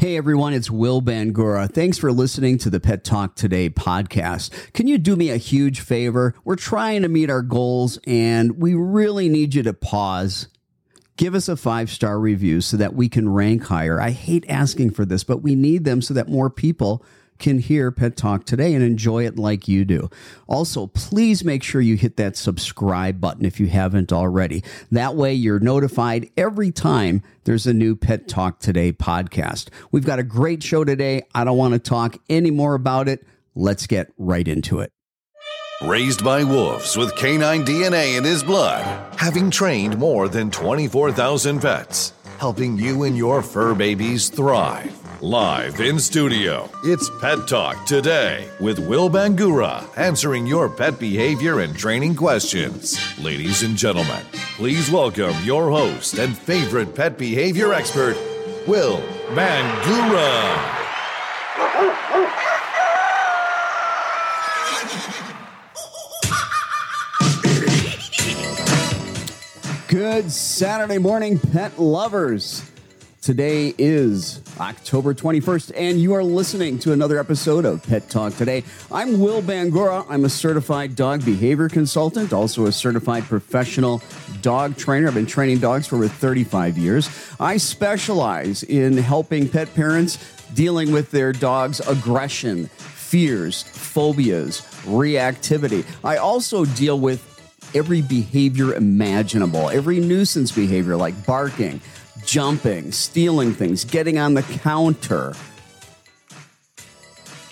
Hey everyone, it's Will Bangura. Thanks for listening to the Pet Talk Today podcast. Can you do me a huge favor? We're trying to meet our goals and we really need you to pause. Give us a five star review so that we can rank higher. I hate asking for this, but we need them so that more people can hear Pet Talk today and enjoy it like you do. Also, please make sure you hit that subscribe button if you haven't already. That way you're notified every time there's a new Pet Talk Today podcast. We've got a great show today. I don't want to talk any more about it. Let's get right into it. Raised by wolves with canine DNA in his blood, having trained more than 24,000 pets, helping you and your fur babies thrive. Live in studio, it's Pet Talk Today with Will Bangura answering your pet behavior and training questions. Ladies and gentlemen, please welcome your host and favorite pet behavior expert, Will Bangura. Good Saturday morning, pet lovers. Today is October 21st, and you are listening to another episode of Pet Talk Today. I'm Will Bangura. I'm a certified dog behavior consultant, also a certified professional dog trainer. I've been training dogs for over 35 years. I specialize in helping pet parents dealing with their dog's aggression, fears, phobias, reactivity. I also deal with every behavior imaginable, every nuisance behavior like barking, jumping, stealing things, getting on the counter,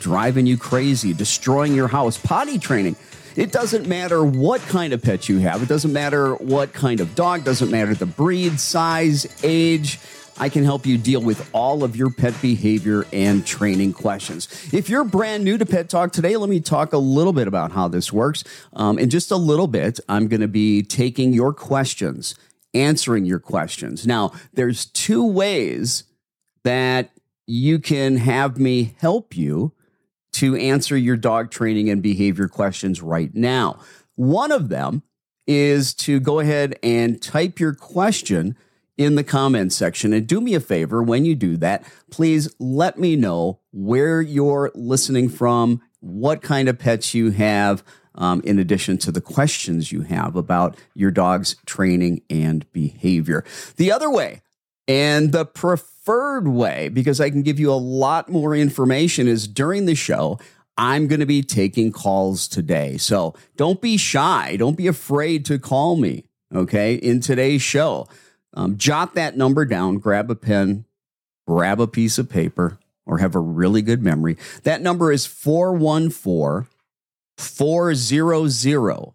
driving you crazy, destroying your house, potty training. It doesn't matter what kind of pet you have. It doesn't matter what kind of dog, doesn't matter the breed, size, age. I can help you deal with all of your pet behavior and training questions. If you're brand new to Pet Talk today, let me talk a little bit about how this works. Um, in just a little bit, I'm going to be taking your questions, answering your questions. Now, there's two ways that you can have me help you to answer your dog training and behavior questions right now. One of them is to go ahead and type your question in the comments section. And do me a favor when you do that, please let me know where you're listening from, what kind of pets you have, um, in addition to the questions you have about your dog's training and behavior. The other way, and the preferred way, because I can give you a lot more information, is during the show. I'm going to be taking calls today. So don't be shy. Don't be afraid to call me. Okay. In today's show. Um, jot that number down, grab a pen, grab a piece of paper, or have a really good memory. That number is 414 400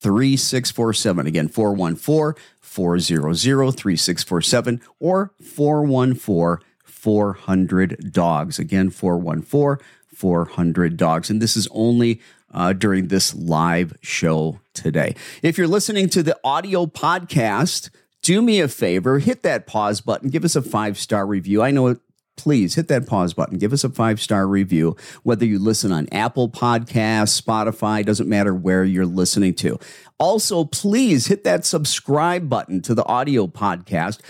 3647. Again, 414 400 3647 or 414 400 dogs. Again, 414 400 dogs. And this is only uh, during this live show today. If you're listening to the audio podcast, do me a favor, hit that pause button, give us a five star review. I know it. Please hit that pause button. Give us a five star review, whether you listen on Apple Podcasts, Spotify, doesn't matter where you're listening to. Also, please hit that subscribe button to the audio podcast.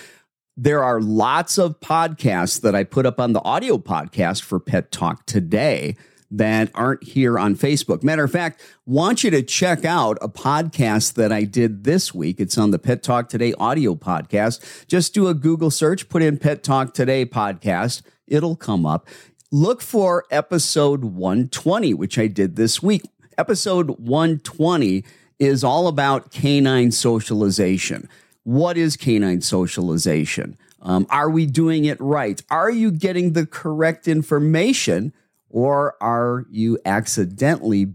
There are lots of podcasts that I put up on the audio podcast for Pet Talk today that aren't here on Facebook. Matter of fact, want you to check out a podcast that I did this week. It's on the Pet Talk Today audio podcast. Just do a Google search, put in Pet Talk Today podcast. It'll come up. Look for episode 120, which I did this week. Episode 120 is all about canine socialization. What is canine socialization? Um, are we doing it right? Are you getting the correct information? Or are you accidentally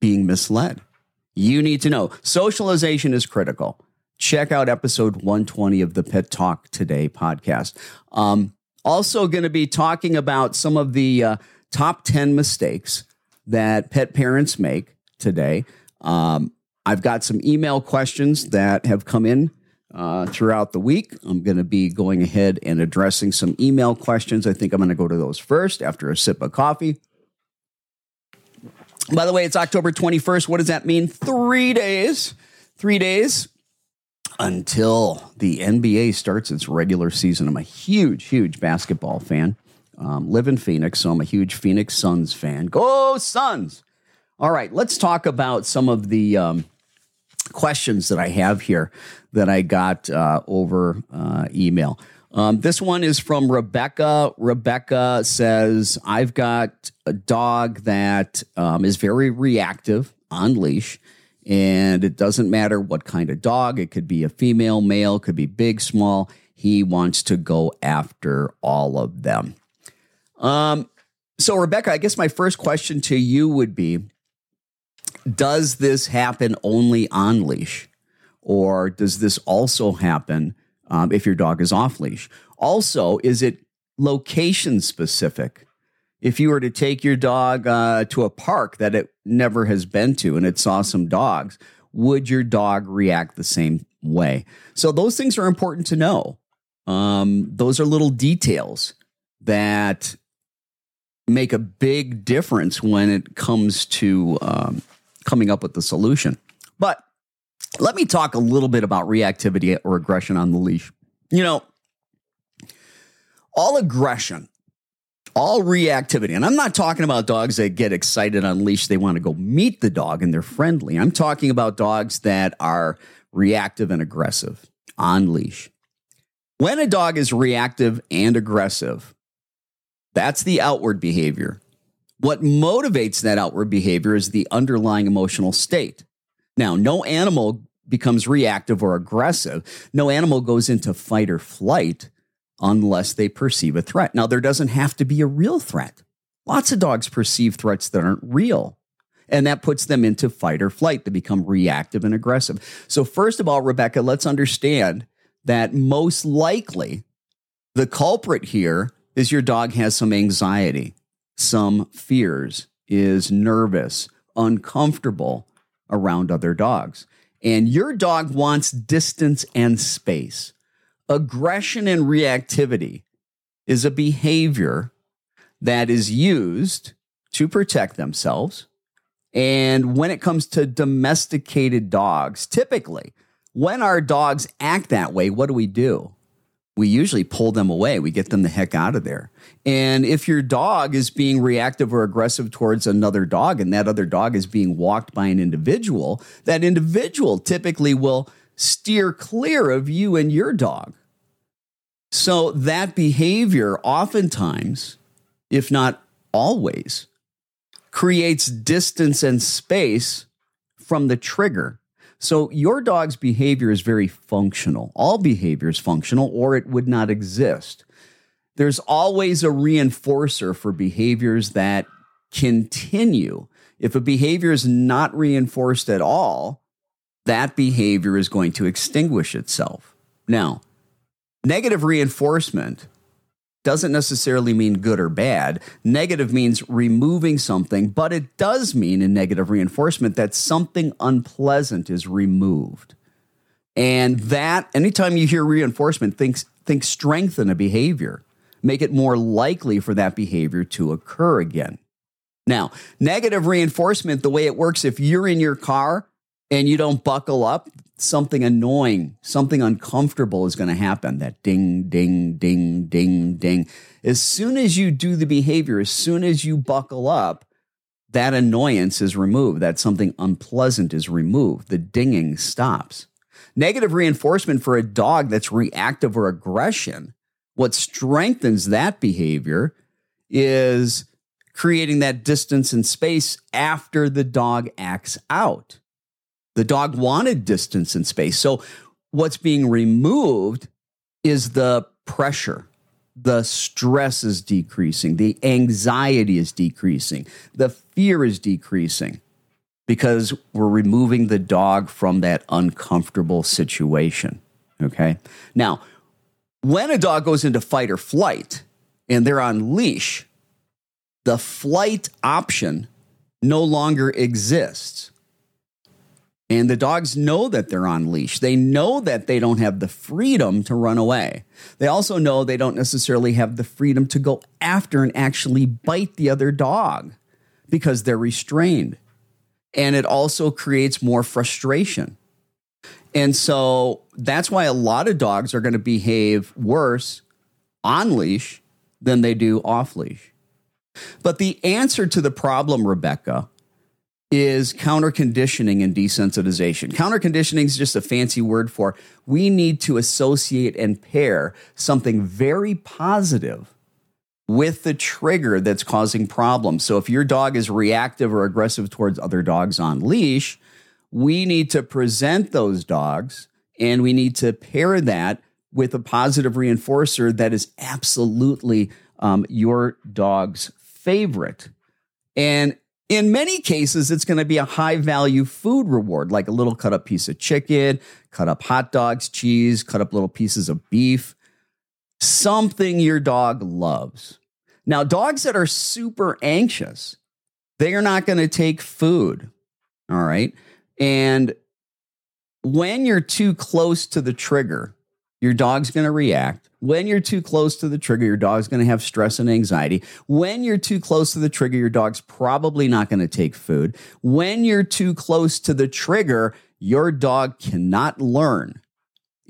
being misled? You need to know. Socialization is critical. Check out episode 120 of the Pet Talk Today podcast. Um, also, going to be talking about some of the uh, top 10 mistakes that pet parents make today. Um, I've got some email questions that have come in uh, throughout the week. I'm going to be going ahead and addressing some email questions. I think I'm going to go to those first after a sip of coffee. By the way, it's October 21st. What does that mean? Three days. Three days until the NBA starts its regular season. I'm a huge, huge basketball fan. Um, live in Phoenix, so I'm a huge Phoenix Suns fan. Go Suns! All right, let's talk about some of the um, questions that I have here that I got uh, over uh, email. Um, this one is from Rebecca. Rebecca says, I've got a dog that um, is very reactive on leash. And it doesn't matter what kind of dog, it could be a female, male, could be big, small. He wants to go after all of them. Um, so, Rebecca, I guess my first question to you would be Does this happen only on leash? Or does this also happen um, if your dog is off leash? Also, is it location specific? If you were to take your dog uh, to a park that it never has been to and it saw some dogs, would your dog react the same way? So, those things are important to know. Um, those are little details that make a big difference when it comes to um, coming up with the solution. But let me talk a little bit about reactivity or aggression on the leash. You know, all aggression, all reactivity, and I'm not talking about dogs that get excited on leash, they want to go meet the dog and they're friendly. I'm talking about dogs that are reactive and aggressive on leash. When a dog is reactive and aggressive, that's the outward behavior. What motivates that outward behavior is the underlying emotional state. Now, no animal becomes reactive or aggressive. No animal goes into fight or flight unless they perceive a threat. Now, there doesn't have to be a real threat. Lots of dogs perceive threats that aren't real. And that puts them into fight or flight. They become reactive and aggressive. So, first of all, Rebecca, let's understand that most likely the culprit here is your dog has some anxiety, some fears, is nervous, uncomfortable around other dogs. And your dog wants distance and space. Aggression and reactivity is a behavior that is used to protect themselves. And when it comes to domesticated dogs, typically, when our dogs act that way, what do we do? We usually pull them away. We get them the heck out of there. And if your dog is being reactive or aggressive towards another dog and that other dog is being walked by an individual, that individual typically will steer clear of you and your dog. So that behavior oftentimes, if not always, creates distance and space from the trigger so your dog's behavior is very functional. All behavior is functional, or it would not exist. There's always a reinforcer for behaviors that continue. If a behavior is not reinforced at all, that behavior is going to extinguish itself. Now, negative reinforcement doesn't necessarily mean good or bad. Negative means removing something, but it does mean in negative reinforcement that something unpleasant is removed. And that anytime you hear reinforcement, think, think strengthen a behavior, make it more likely for that behavior to occur again. Now, negative reinforcement, the way it works, if you're in your car and you don't buckle up, something annoying, something uncomfortable is going to happen. That ding, ding, ding, ding, ding. As soon as you do the behavior, as soon as you buckle up, that annoyance is removed. That something unpleasant is removed. The dinging stops. Negative reinforcement for a dog that's reactive or aggression, what strengthens that behavior is creating that distance and space after the dog acts out. The dog wanted distance and space. So what's being removed is the pressure. The stress is decreasing. The anxiety is decreasing. The fear is decreasing because we're removing the dog from that uncomfortable situation. Okay. Now, when a dog goes into fight or flight and they're on leash, the flight option no longer exists. And the dogs know that they're on leash. They know that they don't have the freedom to run away. They also know they don't necessarily have the freedom to go after and actually bite the other dog because they're restrained. And it also creates more frustration. And so that's why a lot of dogs are going to behave worse on leash than they do off leash. But the answer to the problem, Rebecca, is counter conditioning and desensitization. Counter conditioning is just a fancy word for we need to associate and pair something very positive with the trigger that's causing problems. So if your dog is reactive or aggressive towards other dogs on leash, we need to present those dogs and we need to pair that with a positive reinforcer that is absolutely um, your dog's favorite. And in many cases, it's going to be a high value food reward, like a little cut up piece of chicken, cut up hot dogs, cheese, cut up little pieces of beef, something your dog loves. Now, dogs that are super anxious, they are not going to take food. All right. And when you're too close to the trigger, your dog's going to react. When you're too close to the trigger, your dog's going to have stress and anxiety. When you're too close to the trigger, your dog's probably not going to take food. When you're too close to the trigger, your dog cannot learn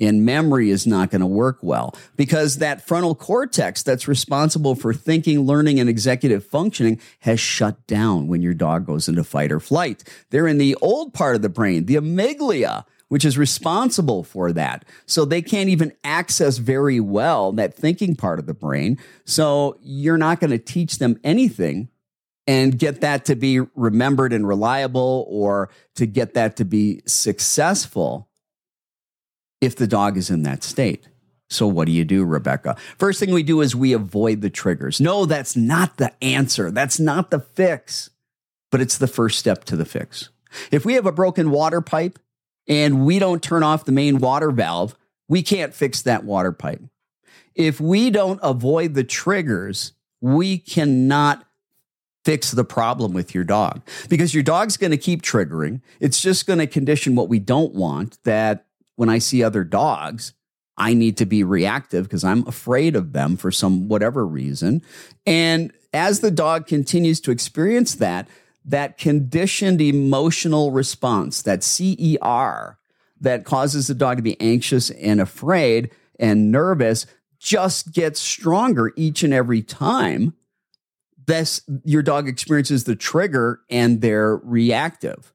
and memory is not going to work well because that frontal cortex that's responsible for thinking, learning, and executive functioning has shut down when your dog goes into fight or flight. They're in the old part of the brain, the amygdala, which is responsible for that. So they can't even access very well that thinking part of the brain. So you're not going to teach them anything and get that to be remembered and reliable or to get that to be successful if the dog is in that state. So, what do you do, Rebecca? First thing we do is we avoid the triggers. No, that's not the answer. That's not the fix, but it's the first step to the fix. If we have a broken water pipe and we don't turn off the main water valve, we can't fix that water pipe. If we don't avoid the triggers, we cannot fix the problem with your dog because your dog's going to keep triggering. It's just going to condition what we don't want that when I see other dogs, I need to be reactive because I'm afraid of them for some whatever reason. And as the dog continues to experience that, that conditioned emotional response, that CER, that causes the dog to be anxious and afraid and nervous, just gets stronger each and every time. This your dog experiences the trigger and they're reactive.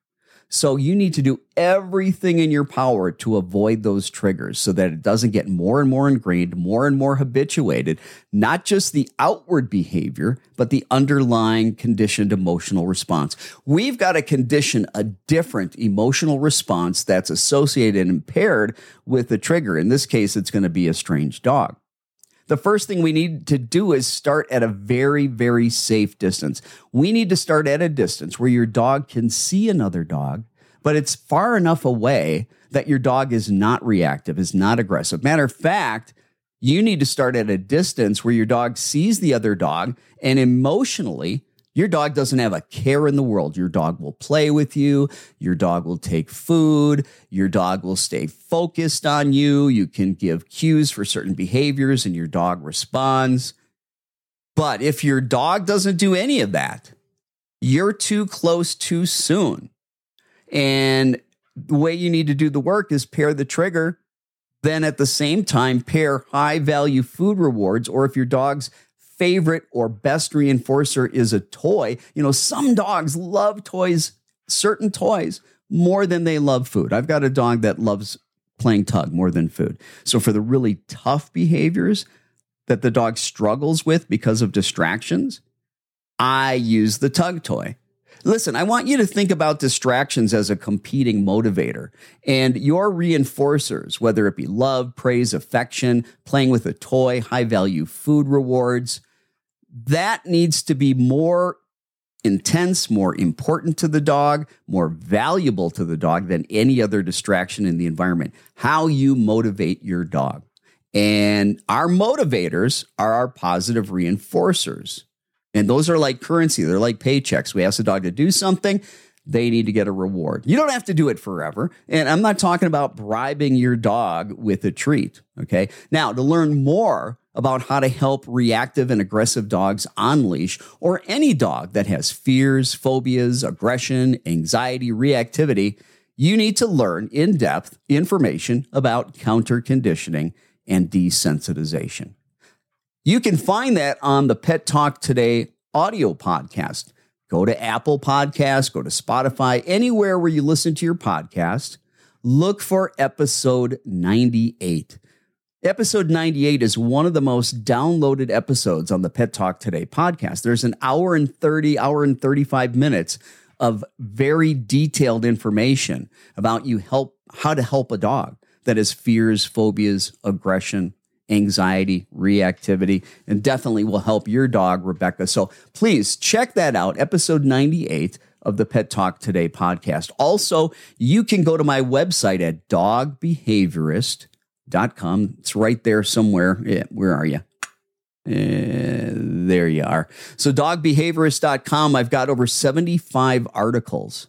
So you need to do everything in your power to avoid those triggers so that it doesn't get more and more ingrained, more and more habituated, not just the outward behavior, but the underlying conditioned emotional response. We've got to condition a different emotional response that's associated and paired with the trigger. In this case, it's going to be a strange dog the first thing we need to do is start at a very, very safe distance. We need to start at a distance where your dog can see another dog, but it's far enough away that your dog is not reactive, is not aggressive. Matter of fact, you need to start at a distance where your dog sees the other dog and emotionally your dog doesn't have a care in the world. Your dog will play with you. Your dog will take food. Your dog will stay focused on you. You can give cues for certain behaviors and your dog responds. But if your dog doesn't do any of that, you're too close too soon. And the way you need to do the work is pair the trigger, then at the same time, pair high value food rewards. Or if your dog's favorite or best reinforcer is a toy. You know, some dogs love toys, certain toys, more than they love food. I've got a dog that loves playing tug more than food. So for the really tough behaviors that the dog struggles with because of distractions, I use the tug toy. Listen, I want you to think about distractions as a competing motivator and your reinforcers, whether it be love, praise, affection, playing with a toy, high value food rewards, that needs to be more intense, more important to the dog, more valuable to the dog than any other distraction in the environment. How you motivate your dog. And our motivators are our positive reinforcers. And those are like currency, they're like paychecks. We ask the dog to do something, they need to get a reward. You don't have to do it forever. And I'm not talking about bribing your dog with a treat. Okay. Now, to learn more about how to help reactive and aggressive dogs on leash or any dog that has fears, phobias, aggression, anxiety, reactivity, you need to learn in depth information about counter conditioning and desensitization. You can find that on the Pet Talk Today audio podcast. Go to Apple Podcasts, go to Spotify, anywhere where you listen to your podcast. Look for episode 98. Episode 98 is one of the most downloaded episodes on the Pet Talk Today podcast. There's an hour and 30, hour and 35 minutes of very detailed information about you help how to help a dog that has fears, phobias, aggression, anxiety, reactivity, and definitely will help your dog, Rebecca. So please check that out, episode 98 of the Pet Talk Today podcast. Also, you can go to my website at dogbehaviorist.com. It's right there somewhere. Yeah, where are you? Uh, there you are. So, dogbehaviorist.com, I've got over 75 articles,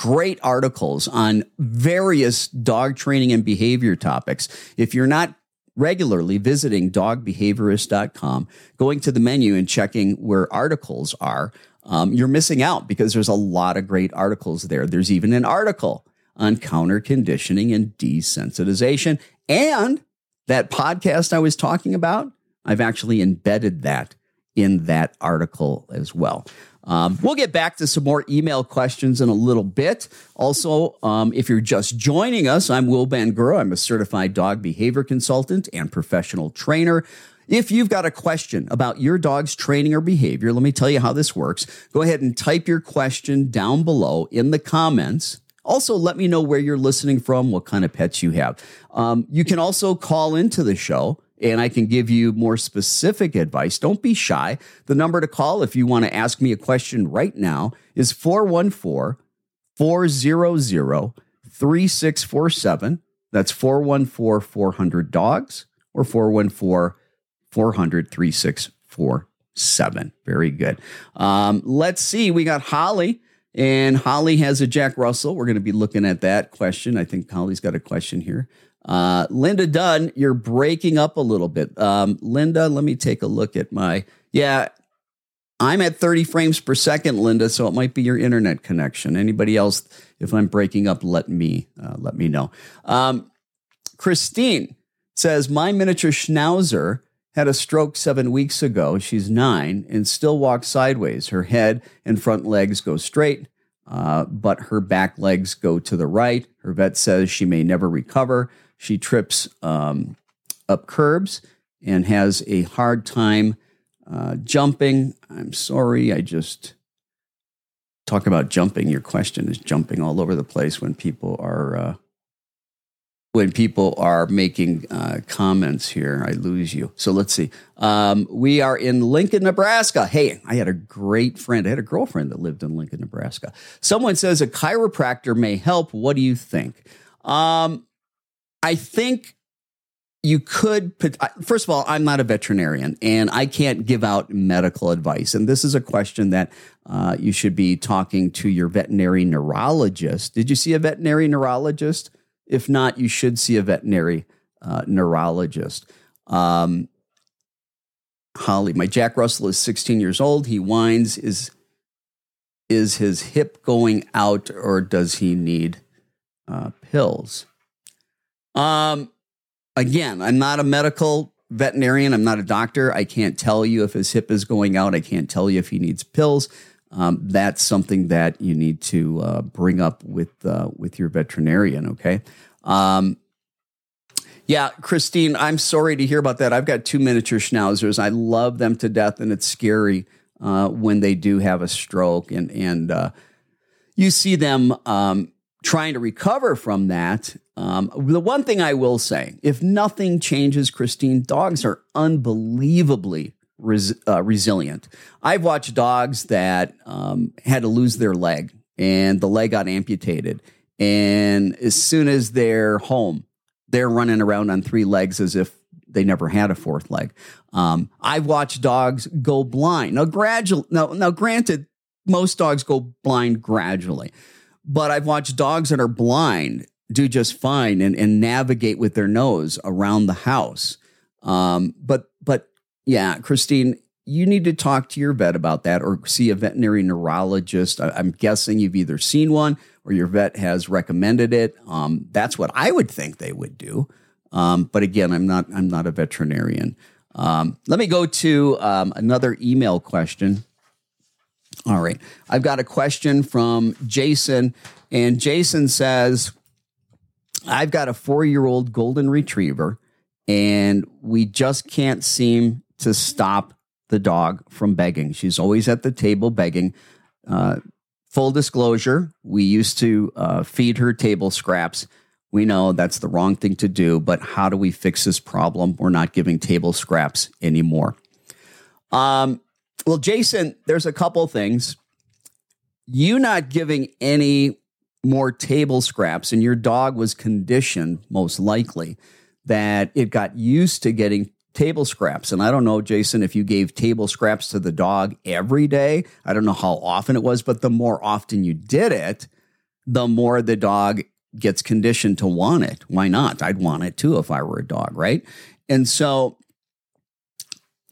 great articles on various dog training and behavior topics. If you're not regularly visiting dogbehaviorist.com, going to the menu and checking where articles are, um, you're missing out because there's a lot of great articles there. There's even an article on counter conditioning and desensitization. And that podcast I was talking about, I've actually embedded that in that article as well. Um, we'll get back to some more email questions in a little bit. Also, um, if you're just joining us, I'm Will Bangura. I'm a certified dog behavior consultant and professional trainer. If you've got a question about your dog's training or behavior, let me tell you how this works. Go ahead and type your question down below in the comments. Also, let me know where you're listening from, what kind of pets you have. Um, you can also call into the show and I can give you more specific advice. Don't be shy. The number to call if you want to ask me a question right now is 414 400 3647. That's 414 400 dogs or 414 400 3647. Very good. Um, let's see. We got Holly. And Holly has a Jack Russell. We're going to be looking at that question. I think Holly's got a question here. Uh, Linda Dunn, you're breaking up a little bit. Um, Linda, let me take a look at my. Yeah, I'm at 30 frames per second, Linda, so it might be your internet connection. Anybody else, if I'm breaking up, let me uh, let me know. Um, Christine says my miniature schnauzer had a stroke seven weeks ago. She's nine and still walks sideways. Her head and front legs go straight, uh, but her back legs go to the right. Her vet says she may never recover. She trips um, up curbs and has a hard time uh, jumping. I'm sorry, I just talk about jumping. Your question is jumping all over the place when people are uh, when people are making uh, comments here. I lose you. So let's see. Um, we are in Lincoln, Nebraska. Hey, I had a great friend. I had a girlfriend that lived in Lincoln, Nebraska. Someone says a chiropractor may help. What do you think? Um, I think you could put, first of all i'm not a veterinarian and i can't give out medical advice. And this is a question that uh, you should be talking to your veterinary neurologist. Did you see a veterinary neurologist? If not you should see a veterinary uh, neurologist. Um, holly my jack russell is 16 years old. He whines. Is is his hip going out or does he need uh, pills um, again, I'm not a medical veterinarian. I'm not a doctor. I can't tell you if his hip is going out. I can't tell you if he needs pills. Um, that's something that you need to uh, bring up with uh, with your veterinarian. Okay. Um, yeah, Christine, I'm sorry to hear about that. I've got two miniature schnauzers. I love them to death, and it's scary uh, when they do have a stroke, and and uh, you see them um, trying to recover from that. Um, the one thing I will say, if nothing changes, Christine, dogs are unbelievably res- uh, resilient. I've watched dogs that um, had to lose their leg and the leg got amputated. And as soon as they're home, they're running around on three legs as if they never had a fourth leg. Um, I've watched dogs go blind. Now, gradual. Now, now, granted, most dogs go blind gradually. But I've watched dogs that are blind do just fine and, and navigate with their nose around the house. Um, but but yeah, Christine, you need to talk to your vet about that or see a veterinary neurologist. I, am guessing you've either seen one or your vet has recommended it. Um, that's what I would think they would do. Um, but again, I'm not I'm not a veterinarian. Um, let me go to um, another email question. All right, I've got a question from Jason, and Jason says, "I've got a four year old golden retriever, and we just can't seem to stop the dog from begging. She's always at the table begging." Uh, full disclosure, we used to uh, feed her table scraps we know that's the wrong thing to do, but how do we fix this problem? We're not giving table scraps anymore. Um, well, Jason, there's a couple things. You not giving any more table scraps, and your dog was conditioned, most likely, that it got used to getting table scraps. And I don't know, Jason, if you gave table scraps to the dog every day. I don't know how often it was, but the more often you did it, the more the dog gets conditioned to want it. Why not? I'd want it too if I were a dog, right? And so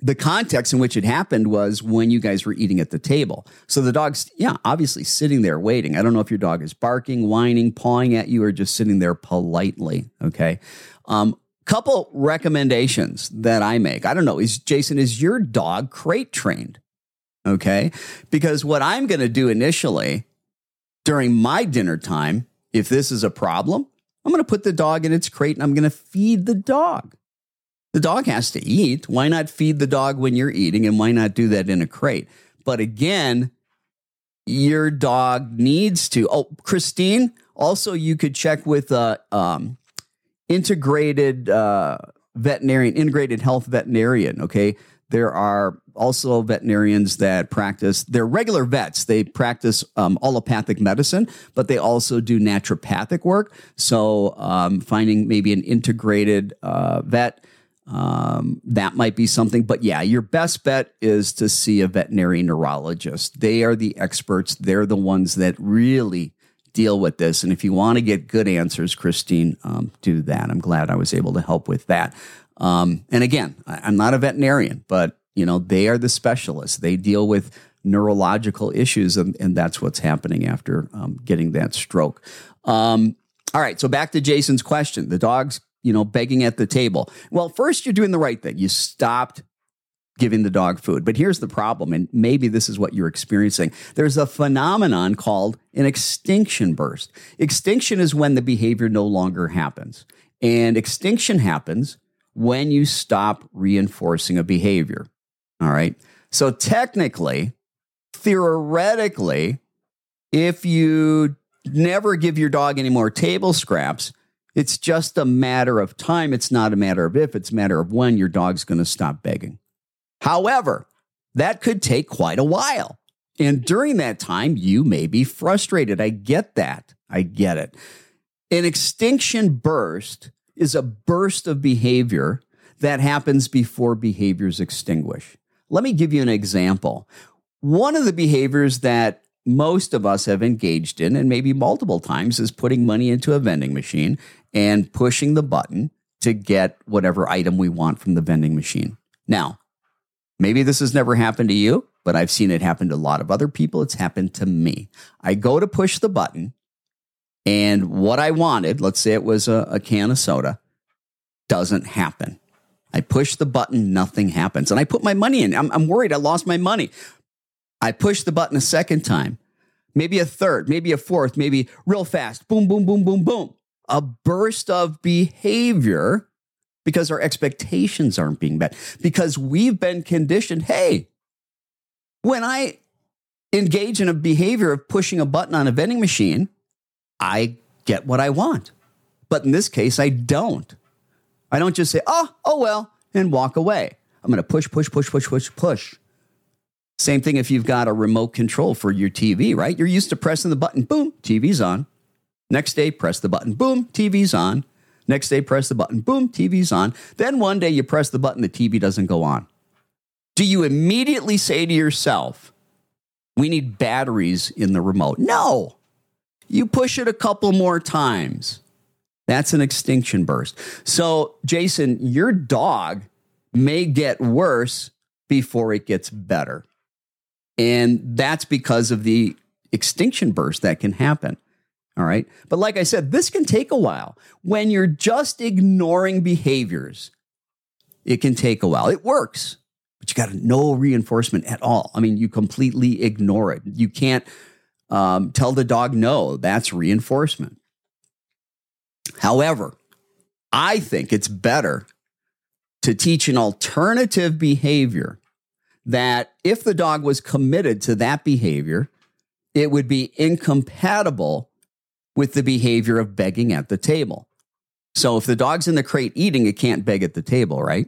the context in which it happened was when you guys were eating at the table. So the dog's, yeah, obviously sitting there waiting. I don't know if your dog is barking, whining, pawing at you, or just sitting there politely. Okay. Um, couple recommendations that I make. I don't know. Is Jason, is your dog crate trained? Okay. Because what I'm going to do initially during my dinner time if this is a problem, I'm going to put the dog in its crate and I'm going to feed the dog. The dog has to eat. Why not feed the dog when you're eating and why not do that in a crate? But again, your dog needs to. Oh, Christine, also you could check with a um, integrated uh, veterinarian, integrated health veterinarian. Okay, there are also veterinarians that practice, they're regular vets. They practice um, allopathic medicine, but they also do naturopathic work. So um, finding maybe an integrated uh, vet. Um, that might be something. But yeah, your best bet is to see a veterinary neurologist. They are the experts. They're the ones that really deal with this. And if you want to get good answers, Christine, um, do that. I'm glad I was able to help with that. Um, and again, I, I'm not a veterinarian, but you know they are the specialists. They deal with neurological issues, and, and that's what's happening after um, getting that stroke. Um, all right, so back to Jason's question: the dog's you know begging at the table. Well, first you're doing the right thing. You stopped giving the dog food. But here's the problem, and maybe this is what you're experiencing. There's a phenomenon called an extinction burst. Extinction is when the behavior no longer happens. And extinction happens when you stop reinforcing a behavior. All right. So technically, theoretically, if you never give your dog any more table scraps, it's just a matter of time. It's not a matter of if, it's a matter of when your dog's going to stop begging. However, that could take quite a while. And during that time, you may be frustrated. I get that. I get it. An extinction burst is a burst of behavior that happens before behaviors extinguish. Let me give you an example. One of the behaviors that most of us have engaged in, and maybe multiple times, is putting money into a vending machine and pushing the button to get whatever item we want from the vending machine. Now, maybe this has never happened to you, but I've seen it happen to a lot of other people. It's happened to me. I go to push the button, and what I wanted, let's say it was a, a can of soda, doesn't happen. I push the button, nothing happens. And I put my money in. I'm, I'm worried I lost my money. I push the button a second time, maybe a third, maybe a fourth, maybe real fast. Boom, boom, boom, boom, boom. A burst of behavior because our expectations aren't being met, because we've been conditioned. Hey, when I engage in a behavior of pushing a button on a vending machine, I get what I want. But in this case, I don't. I don't just say, oh, oh well, and walk away. I'm going to push, push, push, push, push, push. Same thing if you've got a remote control for your TV, right? You're used to pressing the button, boom, TV's on. Next day, press the button, boom, TV's on. Next day, press the button, boom, TV's on. Then one day you press the button, the TV doesn't go on. Do you immediately say to yourself, we need batteries in the remote? No. You push it a couple more times. That's an extinction burst. So, Jason, your dog may get worse before it gets better. And that's because of the extinction burst that can happen. All right. But like I said, this can take a while. When you're just ignoring behaviors, it can take a while. It works, but you got no reinforcement at all. I mean, you completely ignore it. You can't um, tell the dog no. That's reinforcement. However, I think it's better to teach an alternative behavior that if the dog was committed to that behavior, it would be incompatible with the behavior of begging at the table. So if the dog's in the crate eating, it can't beg at the table, right?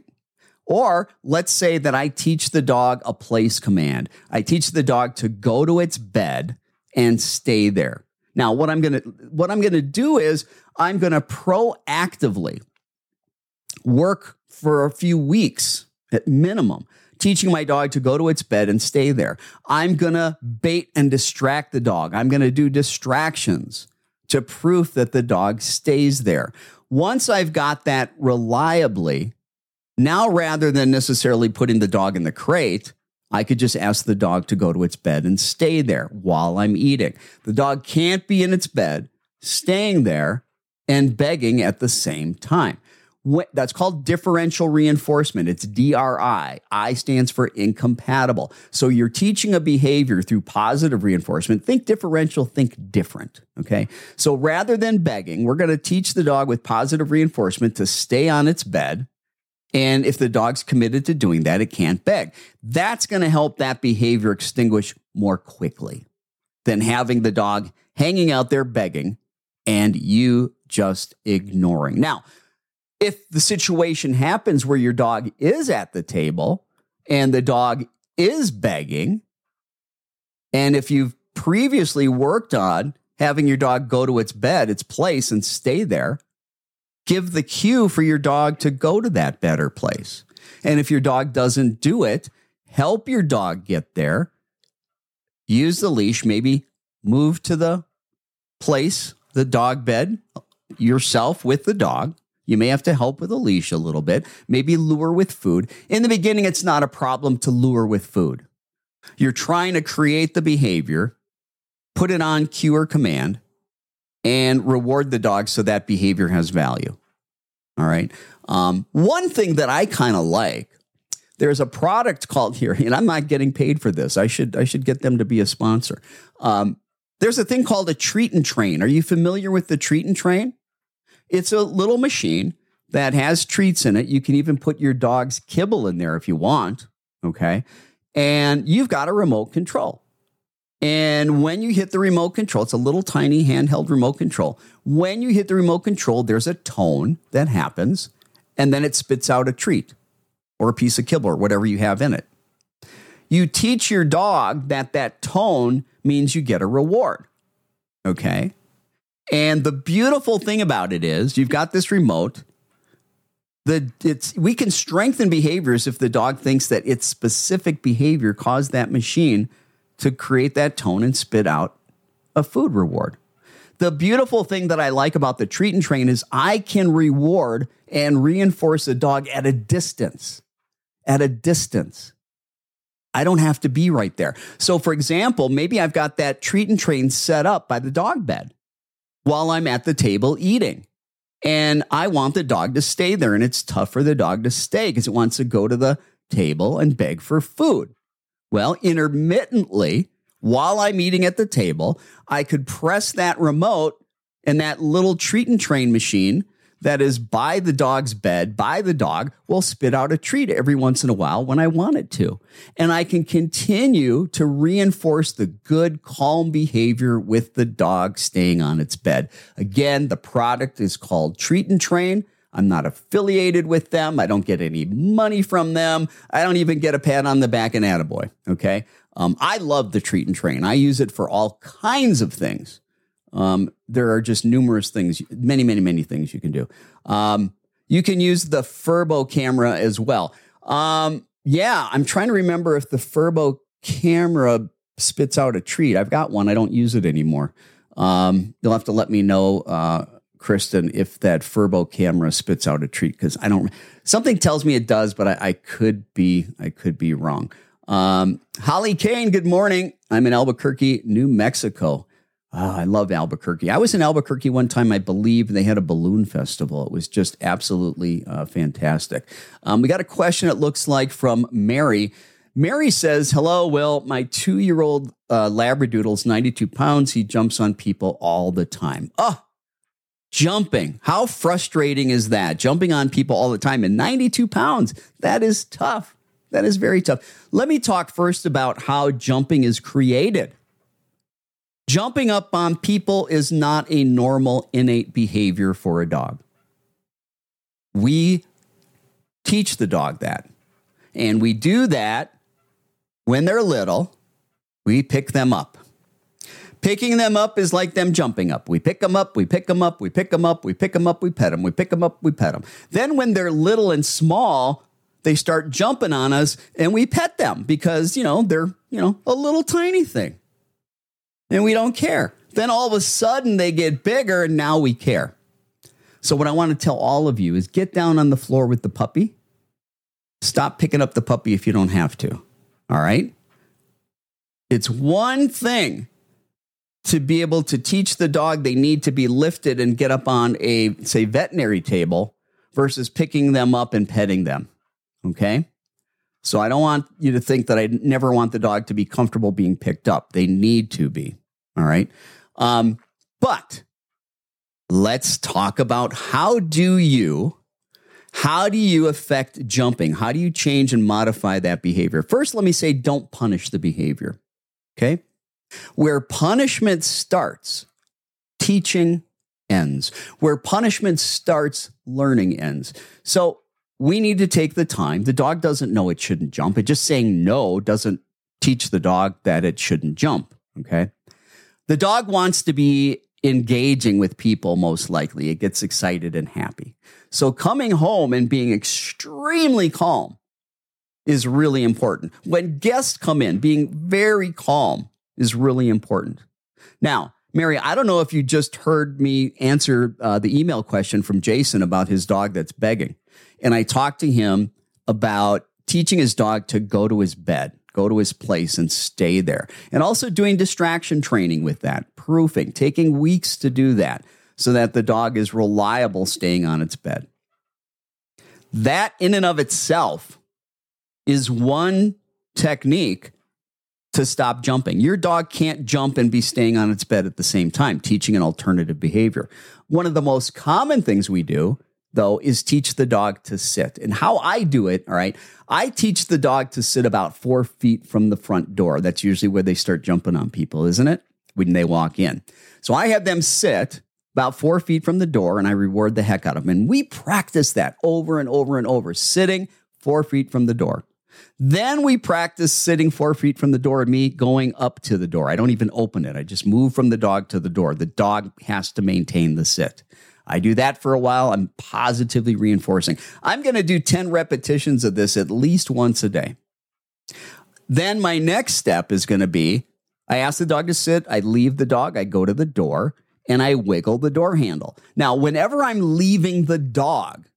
Or let's say that I teach the dog a place command. I teach the dog to go to its bed and stay there. Now, what I'm going to what I'm going to do is I'm going to proactively work for a few weeks at minimum teaching my dog to go to its bed and stay there. I'm going to bait and distract the dog. I'm going to do distractions to proof that the dog stays there. Once I've got that reliably, now rather than necessarily putting the dog in the crate, I could just ask the dog to go to its bed and stay there while I'm eating. The dog can't be in its bed, staying there, and begging at the same time. That's called differential reinforcement. It's DRI. I stands for incompatible. So you're teaching a behavior through positive reinforcement. Think differential, think different. Okay. So rather than begging, we're going to teach the dog with positive reinforcement to stay on its bed. And if the dog's committed to doing that, it can't beg. That's going to help that behavior extinguish more quickly than having the dog hanging out there begging and you just ignoring. Now, if the situation happens where your dog is at the table and the dog is begging, and if you've previously worked on having your dog go to its bed, its place, and stay there, give the cue for your dog to go to that better place. And if your dog doesn't do it, help your dog get there. Use the leash, maybe move to the place, the dog bed, yourself with the dog you may have to help with a leash a little bit, maybe lure with food. In the beginning, it's not a problem to lure with food. You're trying to create the behavior, put it on cue or command, and reward the dog so that behavior has value. All right. Um, one thing that I kind of like, there's a product called here, and I'm not getting paid for this. I should I should get them to be a sponsor. Um, there's a thing called a treat and train. Are you familiar with the treat and train? It's a little machine that has treats in it. You can even put your dog's kibble in there if you want. Okay. And you've got a remote control. And when you hit the remote control, it's a little tiny handheld remote control. When you hit the remote control, there's a tone that happens, and then it spits out a treat or a piece of kibble or whatever you have in it. You teach your dog that that tone means you get a reward. Okay. And the beautiful thing about it is you've got this remote. The it's we can strengthen behaviors if the dog thinks that its specific behavior caused that machine to create that tone and spit out a food reward. The beautiful thing that I like about the treat and train is I can reward and reinforce a dog at a distance. At a distance. I don't have to be right there. So, for example, maybe I've got that treat and train set up by the dog bed while I'm at the table eating. And I want the dog to stay there. And it's tough for the dog to stay because it wants to go to the table and beg for food. Well, intermittently, while I'm eating at the table, I could press that remote and that little treat and train machine that is by the dog's bed, by the dog, will spit out a treat every once in a while when I want it to. And I can continue to reinforce the good, calm behavior with the dog staying on its bed. Again, the product is called Treat and Train. I'm not affiliated with them. I don't get any money from them. I don't even get a pat on the back and attaboy. Okay. Um, I love the treat and train. I use it for all kinds of things. Um, there are just numerous things, many, many, many things you can do. Um, you can use the Furbo camera as well. Um, yeah, I'm trying to remember if the Furbo camera spits out a treat. I've got one. I don't use it anymore. Um, you'll have to let me know, uh, Kristen, if that Furbo camera spits out a treat because I don't. Something tells me it does, but I, I could be I could be wrong. Um, Holly Kane, good morning. I'm in Albuquerque, New Mexico. Oh, I love Albuquerque. I was in Albuquerque one time, I believe, and they had a balloon festival. It was just absolutely uh, fantastic. Um, we got a question, it looks like, from Mary. Mary says, Hello, Will. My two year old uh, Labradoodle's 92 pounds. He jumps on people all the time. Oh, jumping. How frustrating is that? Jumping on people all the time and 92 pounds. That is tough. That is very tough. Let me talk first about how jumping is created. Jumping up on people is not a normal innate behavior for a dog. We teach the dog that. And we do that when they're little. We pick them up. Picking them up is like them jumping up. We pick them up, we pick them up, we pick them up, we pick them up, we pet them, we pick them up, we pet them. Then when they're little and small, they start jumping on us and we pet them because, you know, they're, you know, a little tiny thing and we don't care. Then all of a sudden they get bigger and now we care. So, what I want to tell all of you is get down on the floor with the puppy. Stop picking up the puppy if you don't have to. All right? It's one thing to be able to teach the dog they need to be lifted and get up on a, say, veterinary table versus picking them up and petting them. Okay? So I don't want you to think that I never want the dog to be comfortable being picked up. They need to be. All right. Um, but let's talk about how do you how do you affect jumping? How do you change and modify that behavior? First, let me say don't punish the behavior. Okay? Where punishment starts, teaching ends. Where punishment starts, learning ends. So we need to take the time. The dog doesn't know it shouldn't jump. It just saying no doesn't teach the dog that it shouldn't jump. Okay. The dog wants to be engaging with people, most likely. It gets excited and happy. So coming home and being extremely calm is really important. When guests come in, being very calm is really important. Now, Mary, I don't know if you just heard me answer uh, the email question from Jason about his dog that's begging. And I talked to him about teaching his dog to go to his bed go to his place and stay there. And also doing distraction training with that, proofing, taking weeks to do that so that the dog is reliable staying on its bed. That, in and of itself, is one technique to stop jumping. Your dog can't jump and be staying on its bed at the same time, teaching an alternative behavior. One of the most common things we do though, is teach the dog to sit. And how I do it, all right, I teach the dog to sit about four feet from the front door. That's usually where they start jumping on people, isn't it? When they walk in. So I have them sit about four feet from the door and I reward the heck out of them. And we practice that over and over and over, sitting four feet from the door. Then we practice sitting four feet from the door and me going up to the door. I don't even open it. I just move from the dog to the door. The dog has to maintain the sit. I do that for a while. I'm positively reinforcing. I'm going to do 10 repetitions of this at least once a day. Then my next step is going to be I ask the dog to sit, I leave the dog, I go to the door, and I wiggle the door handle. Now, whenever I'm leaving the dog,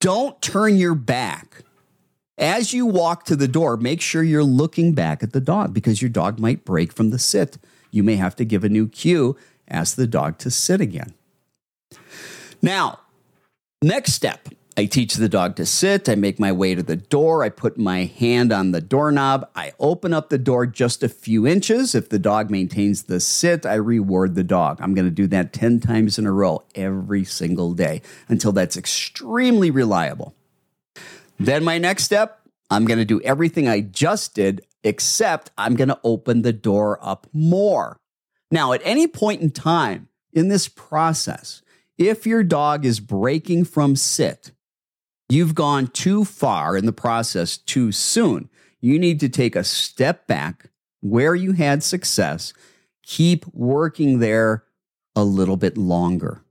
don't turn your back. As you walk to the door, make sure you're looking back at the dog because your dog might break from the sit. You may have to give a new cue, ask the dog to sit again. Now, next step I teach the dog to sit. I make my way to the door. I put my hand on the doorknob. I open up the door just a few inches. If the dog maintains the sit, I reward the dog. I'm going to do that 10 times in a row every single day until that's extremely reliable. Then, my next step, I'm going to do everything I just did, except I'm going to open the door up more. Now, at any point in time in this process, if your dog is breaking from sit, you've gone too far in the process too soon. You need to take a step back where you had success, keep working there a little bit longer,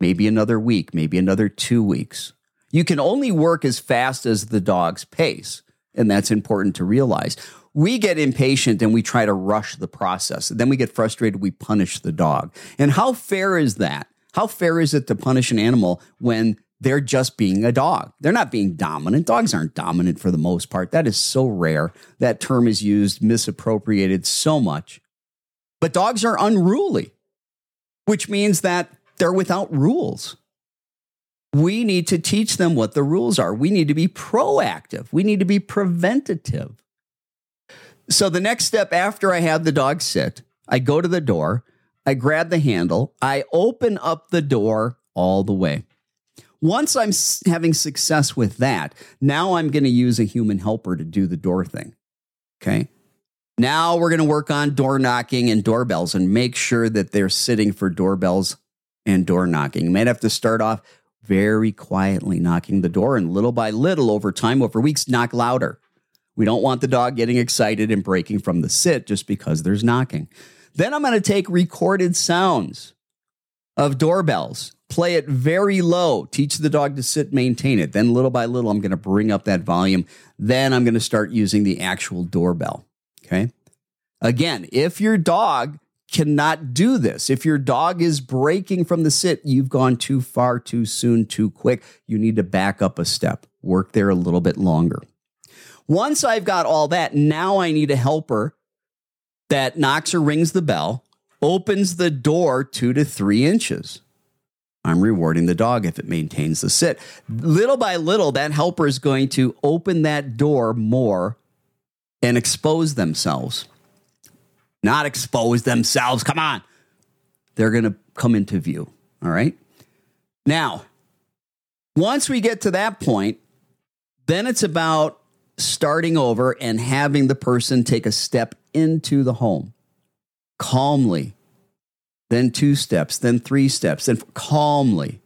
maybe another week, maybe another two weeks. You can only work as fast as the dog's pace, and that's important to realize. We get impatient and we try to rush the process. Then we get frustrated, we punish the dog. And how fair is that? How fair is it to punish an animal when they're just being a dog? They're not being dominant. Dogs aren't dominant for the most part. That is so rare. That term is used, misappropriated so much. But dogs are unruly, which means that they're without rules. We need to teach them what the rules are. We need to be proactive. We need to be preventative. So the next step after I have the dog sit, I go to the door, I grab the handle, I open up the door all the way. Once I'm having success with that, now I'm going to use a human helper to do the door thing. Okay. Now we're going to work on door knocking and doorbells and make sure that they're sitting for doorbells and door knocking. You might have to start off very quietly knocking the door and little by little over time, over weeks, knock louder. We don't want the dog getting excited and breaking from the sit just because there's knocking. Then I'm going to take recorded sounds of doorbells, play it very low, teach the dog to sit, maintain it. Then little by little, I'm going to bring up that volume. Then I'm going to start using the actual doorbell. Okay. Again, if your dog cannot do this, if your dog is breaking from the sit, you've gone too far, too soon, too quick. You need to back up a step, work there a little bit longer. Once I've got all that, now I need a helper that knocks or rings the bell, opens the door two to three inches. I'm rewarding the dog if it maintains the sit. Little by little, that helper is going to open that door more and expose themselves. Not expose themselves. Come on. They're going to come into view. All right. Now, once we get to that point, then it's about starting over and having the person take a step into the home calmly, then two steps, then three steps, then calmly.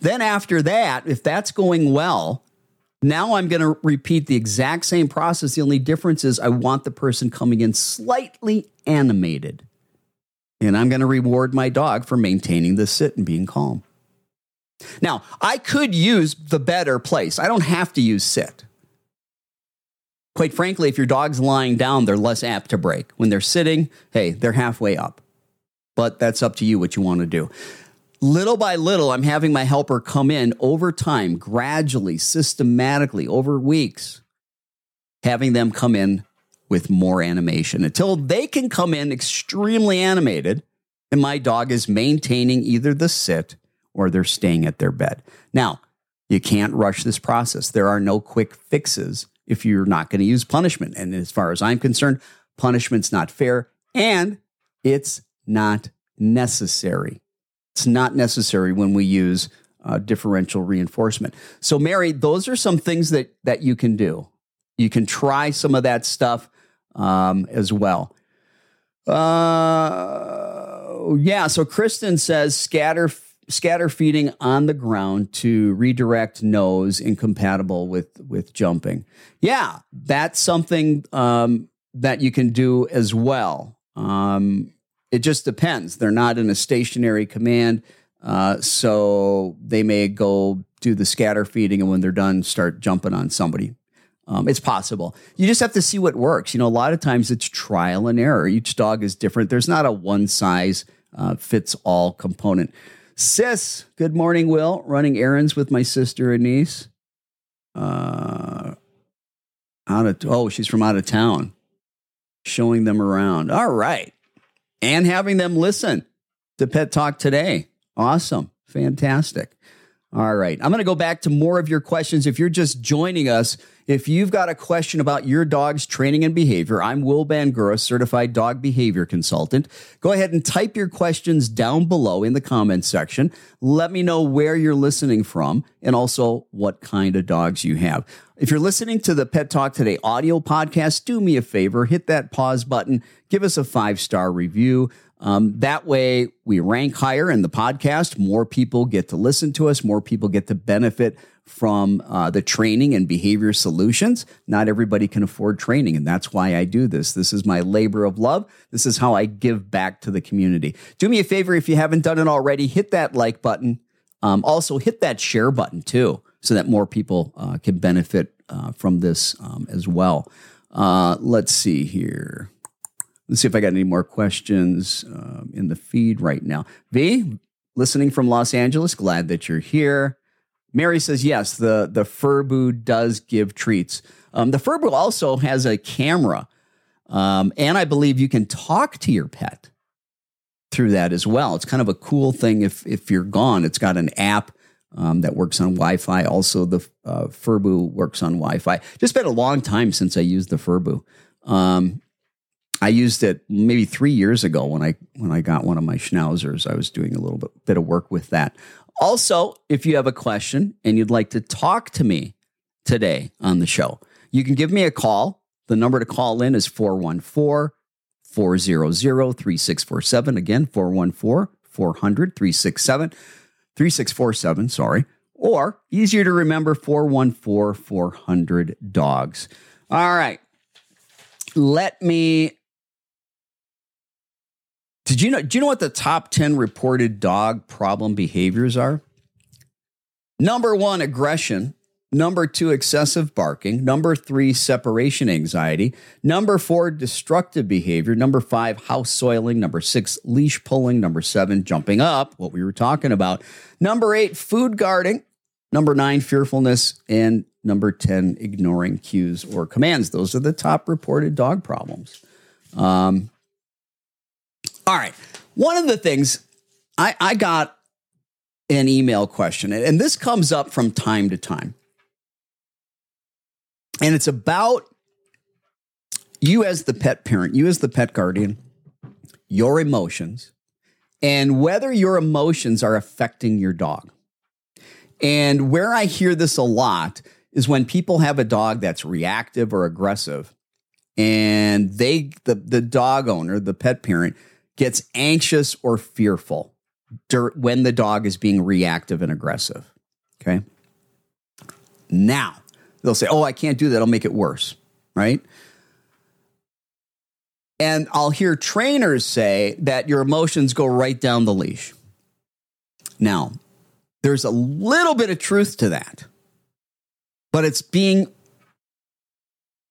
Then, after that, if that's going well, now I'm going to repeat the exact same process. The only difference is I want the person coming in slightly animated. And I'm going to reward my dog for maintaining the sit and being calm. Now, I could use the better place. I don't have to use sit. Quite frankly, if your dog's lying down, they're less apt to break. When they're sitting, hey, they're halfway up. But that's up to you what you want to do. Little by little, I'm having my helper come in over time, gradually, systematically, over weeks, having them come in with more animation until they can come in extremely animated and my dog is maintaining either the sit or they're staying at their bed. Now, you can't rush this process. There are no quick fixes if you're not going to use punishment. And as far as I'm concerned, punishment's not fair and it's not necessary. It's not necessary when we use uh, differential reinforcement. So, Mary, those are some things that that you can do. You can try some of that stuff um, as well. Uh, yeah. So Kristen says scatter scatter feeding on the ground to redirect nose incompatible with with jumping. Yeah, that's something um, that you can do as well. Um, it just depends. They're not in a stationary command, uh, so they may go do the scatter feeding, and when they're done, start jumping on somebody. Um, it's possible. You just have to see what works. You know, a lot of times it's trial and error. Each dog is different. There's not a one size uh, fits all component. Sis, good morning, Will. Running errands with my sister and niece. Uh, out of oh, she's from out of town. Showing them around. All right, and having them listen to Pet Talk today. Awesome, fantastic. All right, I'm going to go back to more of your questions. If you're just joining us, if you've got a question about your dog's training and behavior, I'm Will Bangura, certified dog behavior consultant. Go ahead and type your questions down below in the comments section. Let me know where you're listening from and also what kind of dogs you have. If you're listening to the Pet Talk Today audio podcast, do me a favor, hit that pause button, give us a five star review. Um, that way, we rank higher in the podcast. More people get to listen to us. More people get to benefit from uh, the training and behavior solutions. Not everybody can afford training, and that's why I do this. This is my labor of love. This is how I give back to the community. Do me a favor if you haven't done it already, hit that like button. Um, also, hit that share button too, so that more people uh, can benefit uh, from this um, as well. Uh, let's see here. Let's see if I got any more questions um, in the feed right now. V, listening from Los Angeles. Glad that you're here. Mary says, yes, the, the Furbo does give treats. Um, the Furbo also has a camera. Um, and I believe you can talk to your pet through that as well. It's kind of a cool thing if, if you're gone. It's got an app um, that works on Wi Fi. Also, the uh, Furbo works on Wi Fi. Just been a long time since I used the Furbo. Um, I used it maybe three years ago when I when I got one of my schnauzers. I was doing a little bit, bit of work with that. Also, if you have a question and you'd like to talk to me today on the show, you can give me a call. The number to call in is 414 400 3647. Again, 414 400 3647. Sorry. Or easier to remember, 414 400 dogs. All right. Let me did you know? Do you know what the top 10 reported dog problem behaviors are? Number one, aggression. Number two, excessive barking. Number three, separation anxiety. Number four, destructive behavior. Number five, house soiling. Number six, leash pulling. Number seven, jumping up, what we were talking about. Number eight, food guarding. Number nine, fearfulness. And number 10, ignoring cues or commands. Those are the top reported dog problems. Um, all right. One of the things I, I got an email question, and this comes up from time to time. And it's about you as the pet parent, you as the pet guardian, your emotions, and whether your emotions are affecting your dog. And where I hear this a lot is when people have a dog that's reactive or aggressive, and they the the dog owner, the pet parent, gets anxious or fearful when the dog is being reactive and aggressive. Okay. Now, they'll say, Oh, I can't do that. I'll make it worse. Right. And I'll hear trainers say that your emotions go right down the leash. Now, there's a little bit of truth to that, but it's being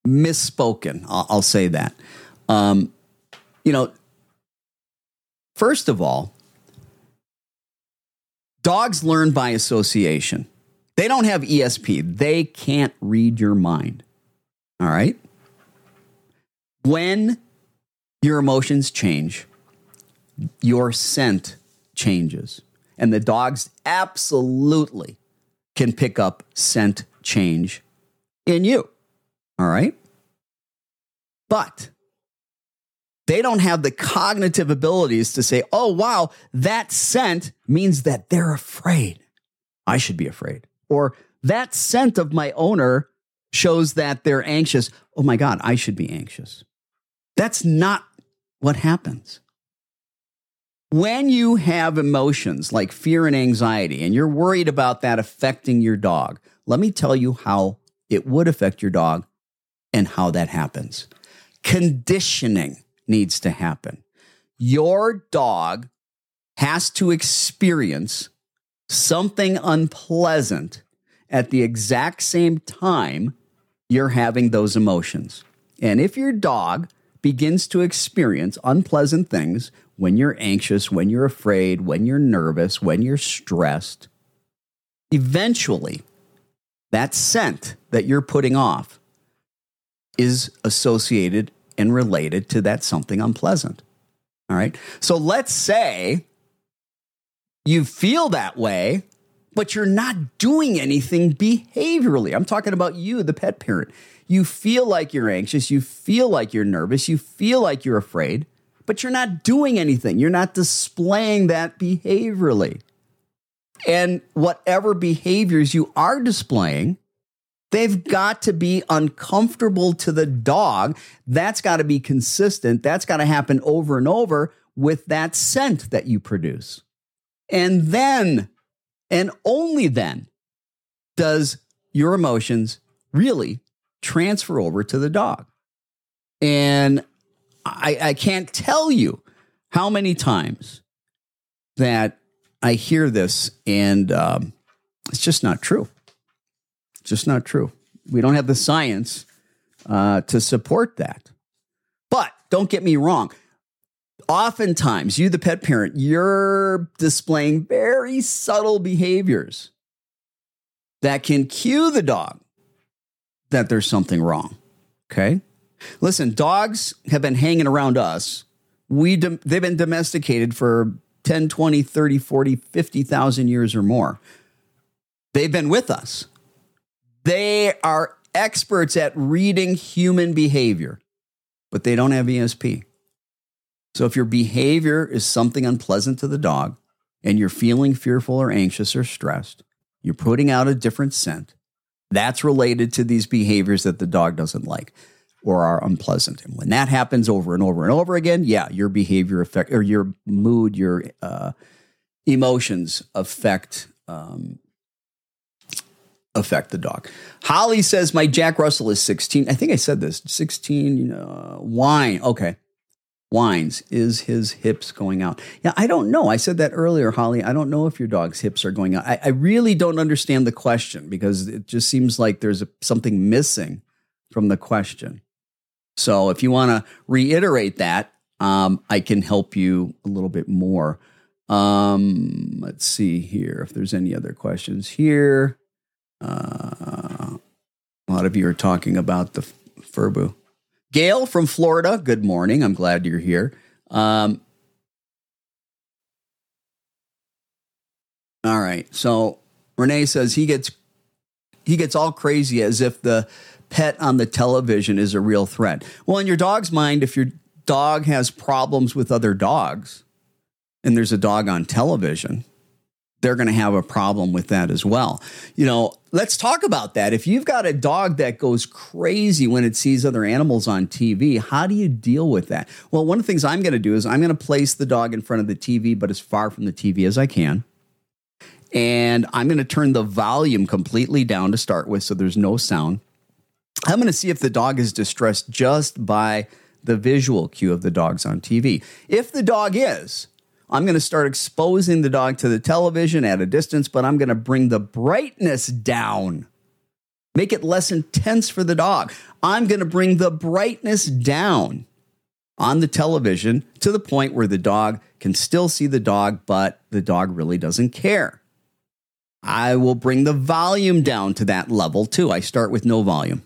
misspoken. I'll, I'll say that. Um, you know, First of all, dogs learn by association. They don't have ESP, they can't read your mind. All right? When your emotions change, your scent changes. And the dogs absolutely can pick up scent change in you. All right? But they don't have the cognitive abilities to say, oh, wow, that scent means that they're afraid. I should be afraid. Or that scent of my owner shows that they're anxious. Oh my God, I should be anxious. That's not what happens. When you have emotions like fear and anxiety, and you're worried about that affecting your dog, let me tell you how it would affect your dog and how that happens. Conditioning needs to happen. Your dog has to experience something unpleasant at the exact same time you're having those emotions. And if your dog begins to experience unpleasant things when you're anxious, when you're afraid, when you're nervous, when you're stressed, eventually that scent that you're putting off is associated and related to that something unpleasant. All right. So let's say you feel that way, but you're not doing anything behaviorally. I'm talking about you, the pet parent. You feel like you're anxious, you feel like you're nervous, you feel like you're afraid, but you're not doing anything. You're not displaying that behaviorally. And whatever behaviors you are displaying They've got to be uncomfortable to the dog. That's got to be consistent. That's got to happen over and over with that scent that you produce. And then, and only then, does your emotions really transfer over to the dog. And I, I can't tell you how many times that I hear this and um, it's just not true just not true. We don't have the science uh, to support that. But don't get me wrong. oftentimes, you, the pet parent, you're displaying very subtle behaviors that can cue the dog that there's something wrong. Okay. Listen, dogs have been hanging around us. We dom- they've been domesticated for 10, 20, 30, 40, 50,000 years or more. They've been with us. They are experts at reading human behavior, but they don't have ESP. So if your behavior is something unpleasant to the dog and you're feeling fearful or anxious or stressed, you're putting out a different scent. That's related to these behaviors that the dog doesn't like or are unpleasant. And when that happens over and over and over again, yeah, your behavior affect or your mood, your uh, emotions affect um, affect the dog. Holly says my Jack Russell is 16. I think I said this 16 uh, wine. Okay Wines. Is his hips going out? Yeah, I don't know. I said that earlier, Holly. I don't know if your dog's hips are going out. I, I really don't understand the question because it just seems like there's something missing from the question. So if you want to reiterate that, um, I can help you a little bit more. Um, let's see here if there's any other questions here. Uh, a lot of you are talking about the Furbo. Gail from Florida, good morning. I'm glad you're here. Um, all right. So Renee says he gets he gets all crazy as if the pet on the television is a real threat. Well, in your dog's mind, if your dog has problems with other dogs and there's a dog on television, they're going to have a problem with that as well. You know, let's talk about that. If you've got a dog that goes crazy when it sees other animals on TV, how do you deal with that? Well, one of the things I'm going to do is I'm going to place the dog in front of the TV, but as far from the TV as I can. And I'm going to turn the volume completely down to start with so there's no sound. I'm going to see if the dog is distressed just by the visual cue of the dogs on TV. If the dog is, I'm going to start exposing the dog to the television at a distance, but I'm going to bring the brightness down. Make it less intense for the dog. I'm going to bring the brightness down on the television to the point where the dog can still see the dog, but the dog really doesn't care. I will bring the volume down to that level too. I start with no volume.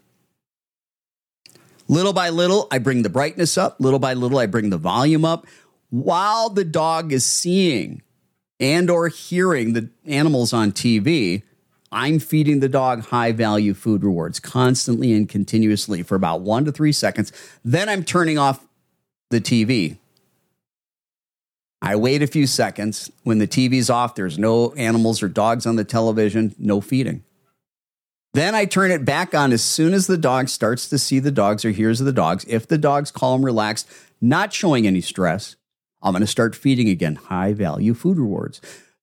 Little by little, I bring the brightness up. Little by little, I bring the volume up while the dog is seeing and or hearing the animals on TV, I'm feeding the dog high value food rewards constantly and continuously for about 1 to 3 seconds. Then I'm turning off the TV. I wait a few seconds. When the TV's off, there's no animals or dogs on the television, no feeding. Then I turn it back on as soon as the dog starts to see the dogs or hears the dogs. If the dog's calm, relaxed, not showing any stress, I'm going to start feeding again high value food rewards,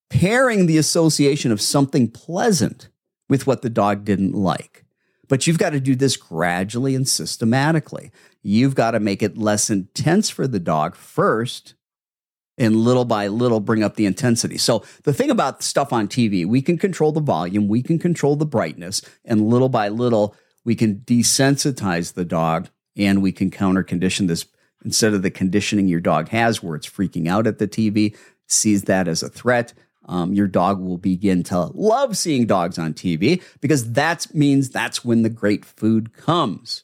pairing the association of something pleasant with what the dog didn't like. But you've got to do this gradually and systematically. You've got to make it less intense for the dog first and little by little bring up the intensity. So, the thing about stuff on TV, we can control the volume, we can control the brightness, and little by little, we can desensitize the dog and we can counter condition this instead of the conditioning your dog has where it's freaking out at the TV, sees that as a threat. Um, your dog will begin to love seeing dogs on TV because that means that's when the great food comes.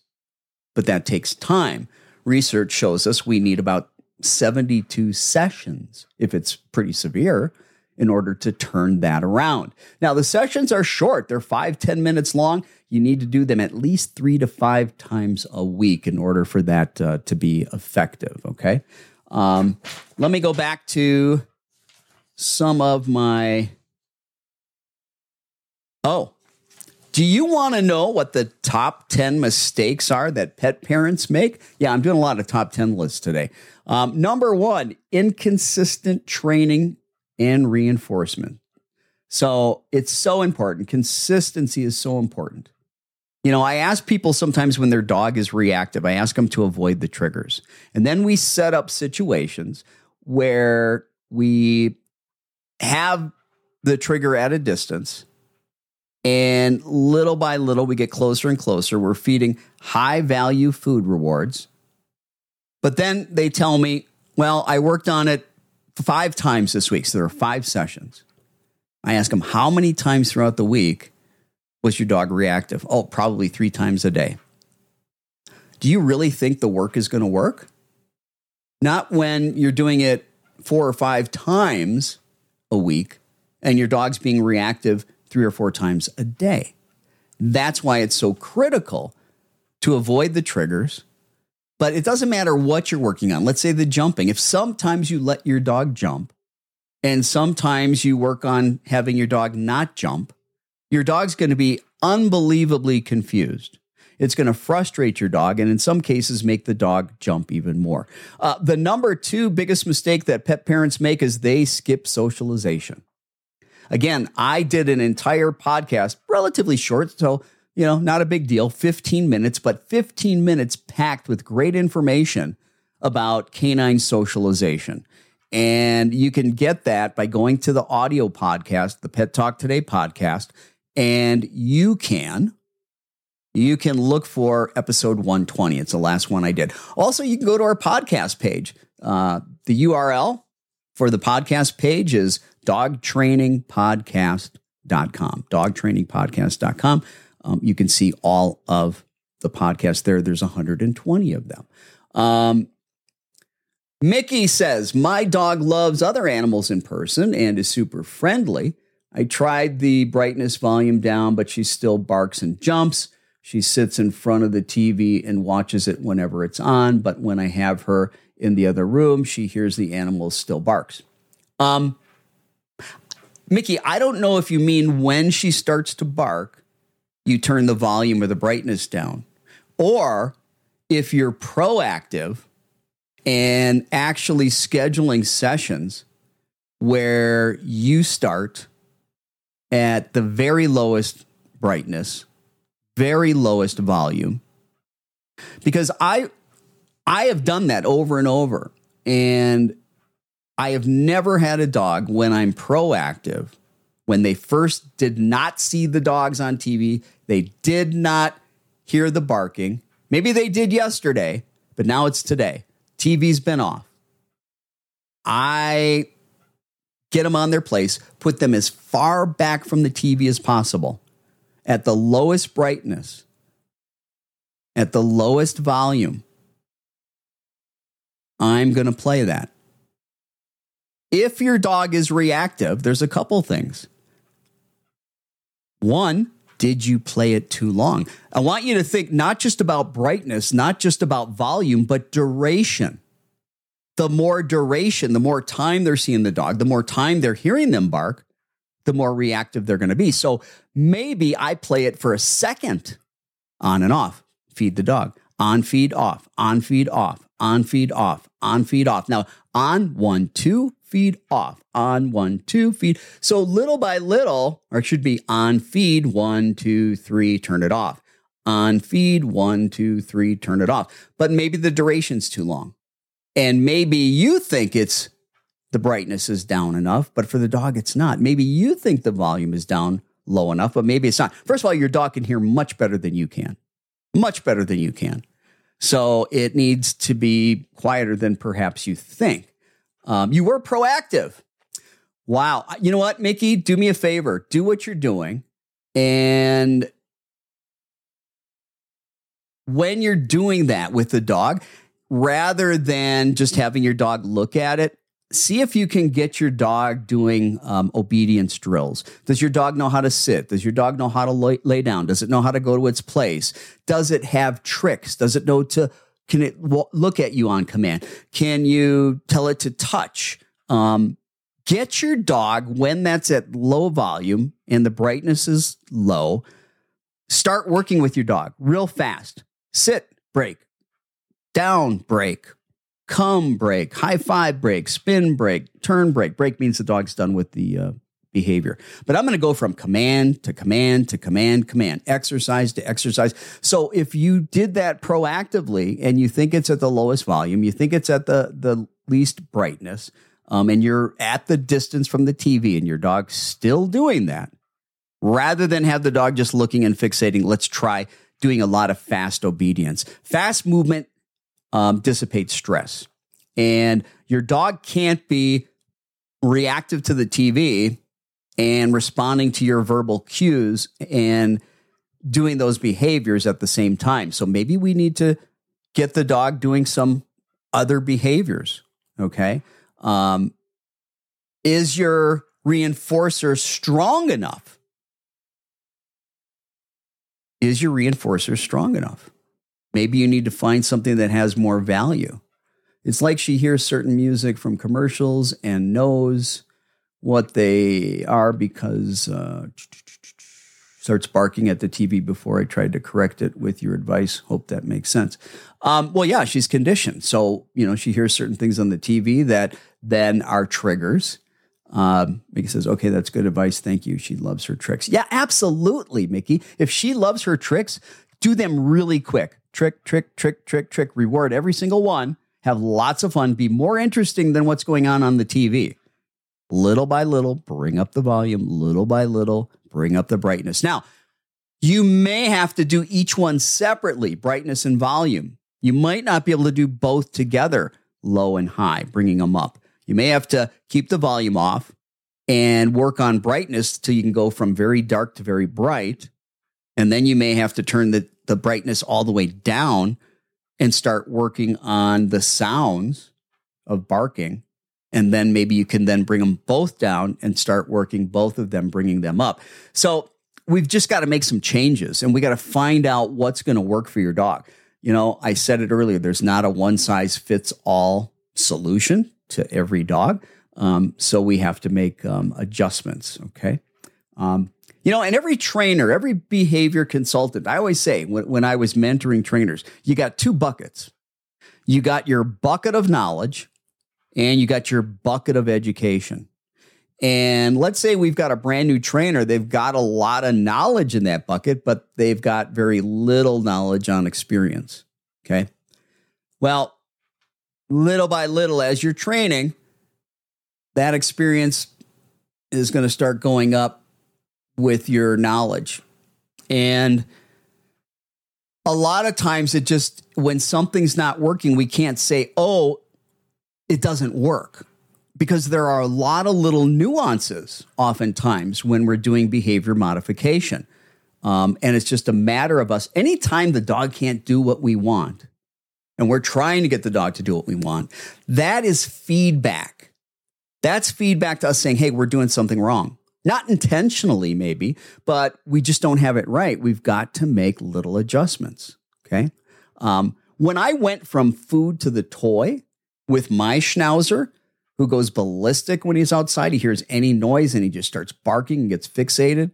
But that takes time. Research shows us we need about 72 sessions if it's pretty severe in order to turn that around. Now, the sessions are short, they're five ten minutes long you need to do them at least three to five times a week in order for that uh, to be effective. Okay. Um, let me go back to some of my. Oh, do you want to know what the top 10 mistakes are that pet parents make? Yeah, I'm doing a lot of top 10 lists today. Um, number one, inconsistent training and reinforcement. So it's so important. Consistency is so important. You know, I ask people sometimes when their dog is reactive, I ask them to avoid the triggers. And then we set up situations where we have the trigger at a distance. And little by little, we get closer and closer. We're feeding high value food rewards. But then they tell me, Well, I worked on it five times this week. So there are five sessions. I ask them, how many times throughout the week was your dog reactive? Oh, probably three times a day. Do you really think the work is going to work? Not when you're doing it four or five times a week and your dog's being reactive three or four times a day. That's why it's so critical to avoid the triggers. But it doesn't matter what you're working on. Let's say the jumping. If sometimes you let your dog jump and sometimes you work on having your dog not jump, your dog's going to be unbelievably confused. It's going to frustrate your dog and in some cases make the dog jump even more. Uh, the number two biggest mistake that pet parents make is they skip socialization. Again, I did an entire podcast, relatively short, so you know, not a big deal, 15 minutes, but 15 minutes packed with great information about canine socialization. And you can get that by going to the audio podcast, the Pet Talk Today podcast, and you can you can look for episode 120. It's the last one I did. Also, you can go to our podcast page. Uh, the URL for the podcast page is dogtrainingpodcast.com. Dogtrainingpodcast.com. Um, you can see all of the podcasts there. There's 120 of them. Um, Mickey says, My dog loves other animals in person and is super friendly. I tried the brightness volume down, but she still barks and jumps. She sits in front of the TV and watches it whenever it's on, but when I have her in the other room, she hears the animals still barks. Um, Mickey, I don't know if you mean when she starts to bark, you turn the volume or the brightness down, or if you're proactive and actually scheduling sessions where you start at the very lowest brightness, very lowest volume. Because I I have done that over and over and I have never had a dog when I'm proactive when they first did not see the dogs on TV, they did not hear the barking. Maybe they did yesterday, but now it's today. TV's been off. I get them on their place, put them as far back from the TV as possible at the lowest brightness, at the lowest volume. I'm going to play that. If your dog is reactive, there's a couple things. One, did you play it too long? I want you to think not just about brightness, not just about volume, but duration. The more duration, the more time they're seeing the dog, the more time they're hearing them bark, the more reactive they're going to be. So maybe I play it for a second on and off, feed the dog, on, feed, off, on, feed, off, on, feed, off, on, feed, off. Now, on, one, two, feed off, on one, two, feed. So little by little, or it should be on feed, one, two, three, turn it off. On feed, one, two, three, turn it off. But maybe the duration's too long. And maybe you think it's the brightness is down enough, but for the dog, it's not. Maybe you think the volume is down low enough, but maybe it's not. First of all, your dog can hear much better than you can, much better than you can. So it needs to be quieter than perhaps you think. Um, you were proactive. Wow. You know what, Mickey? Do me a favor. Do what you're doing. And when you're doing that with the dog, rather than just having your dog look at it, see if you can get your dog doing um, obedience drills. Does your dog know how to sit? Does your dog know how to lay, lay, down? Does it know how to go to its place? Does it have tricks? Does it know to can it look at you on command? Can you tell it to touch? Um, get your dog when that's at low volume and the brightness is low. Start working with your dog real fast. Sit, break, down, break, come, break, high five, break, spin, break, turn, break. Break means the dog's done with the uh, behavior. But I'm going to go from command to command to command, command, exercise to exercise. So if you did that proactively and you think it's at the lowest volume, you think it's at the, the least brightness, um, and you're at the distance from the TV and your dog's still doing that, rather than have the dog just looking and fixating, let's try doing a lot of fast obedience. Fast movement um, dissipates stress. And your dog can't be reactive to the TV and responding to your verbal cues and doing those behaviors at the same time. So maybe we need to get the dog doing some other behaviors. Okay. Um, is your reinforcer strong enough? Is your reinforcer strong enough? Maybe you need to find something that has more value. It's like she hears certain music from commercials and knows what they are because uh, starts barking at the TV before I tried to correct it with your advice. Hope that makes sense. Um, well, yeah, she's conditioned. So, you know, she hears certain things on the TV that then are triggers. Um, Mickey says, okay, that's good advice. Thank you. She loves her tricks. Yeah, absolutely, Mickey. If she loves her tricks, do them really quick. Trick, trick, trick, trick, trick. Reward every single one. Have lots of fun. Be more interesting than what's going on on the TV. Little by little, bring up the volume. Little by little, bring up the brightness. Now, you may have to do each one separately, brightness and volume. You might not be able to do both together, low and high, bringing them up. You may have to keep the volume off and work on brightness till you can go from very dark to very bright. And then you may have to turn the, the brightness all the way down and start working on the sounds of barking. And then maybe you can then bring them both down and start working both of them, bringing them up. So we've just got to make some changes and we got to find out what's going to work for your dog. You know, I said it earlier, there's not a one size fits all solution to every dog. Um, so we have to make um, adjustments. Okay. Um, you know, and every trainer, every behavior consultant, I always say when, when I was mentoring trainers, you got two buckets. You got your bucket of knowledge and you got your bucket of education. And let's say we've got a brand new trainer, they've got a lot of knowledge in that bucket, but they've got very little knowledge on experience. Okay. Well, little by little, as you're training, that experience is going to start going up with your knowledge. And a lot of times it just, when something's not working, we can't say, oh, it doesn't work. Because there are a lot of little nuances oftentimes when we're doing behavior modification. Um, and it's just a matter of us, anytime the dog can't do what we want, and we're trying to get the dog to do what we want, that is feedback. That's feedback to us saying, hey, we're doing something wrong. Not intentionally, maybe, but we just don't have it right. We've got to make little adjustments. Okay. Um, when I went from food to the toy with my schnauzer, who goes ballistic when he's outside, he hears any noise and he just starts barking and gets fixated.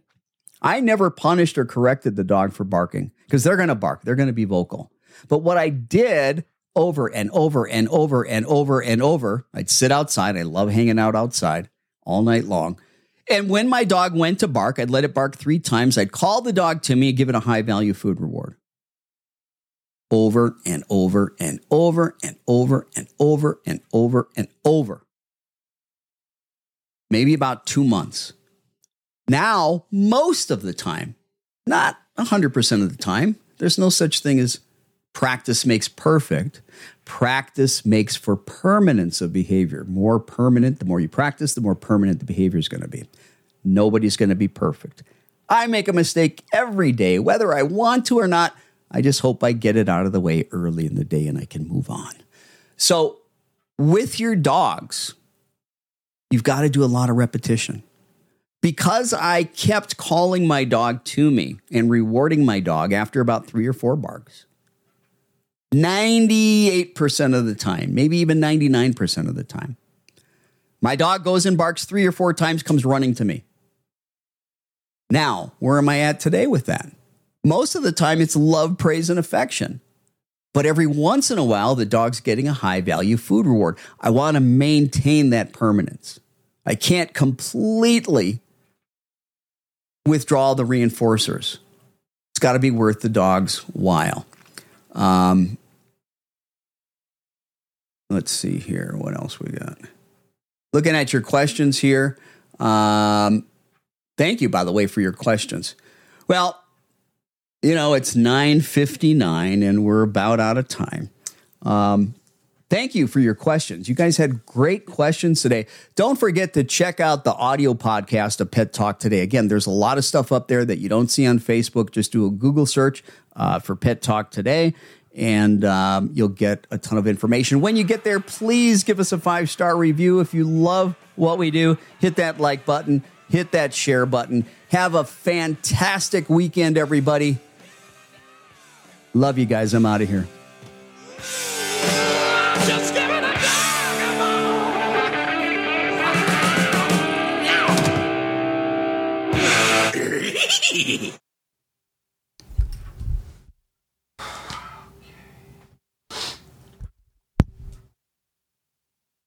I never punished or corrected the dog for barking because they're going to bark, they're going to be vocal. But what I did over and over and over and over and over, I'd sit outside. I love hanging out outside all night long. And when my dog went to bark, I'd let it bark three times. I'd call the dog to me and give it a high value food reward. Over and over and over and over and over and over and over. Maybe about two months. Now, most of the time, not 100% of the time, there's no such thing as practice makes perfect. Practice makes for permanence of behavior. More permanent, the more you practice, the more permanent the behavior is going to be. Nobody's going to be perfect. I make a mistake every day, whether I want to or not. I just hope I get it out of the way early in the day and I can move on. So, with your dogs, you've got to do a lot of repetition. Because I kept calling my dog to me and rewarding my dog after about three or four barks, 98% of the time, maybe even 99% of the time. My dog goes and barks three or four times, comes running to me. Now, where am I at today with that? Most of the time, it's love, praise, and affection. But every once in a while, the dog's getting a high value food reward. I want to maintain that permanence. I can't completely withdraw the reinforcers. It's got to be worth the dog's while. Um, let's see here. What else we got? Looking at your questions here. Um, thank you, by the way, for your questions. Well, you know, it's 9.59 and we're about out of time. Um, Thank you for your questions. You guys had great questions today. Don't forget to check out the audio podcast of Pet Talk today. Again, there's a lot of stuff up there that you don't see on Facebook. Just do a Google search uh, for Pet Talk today, and um, you'll get a ton of information. When you get there, please give us a five star review. If you love what we do, hit that like button, hit that share button. Have a fantastic weekend, everybody. Love you guys. I'm out of here.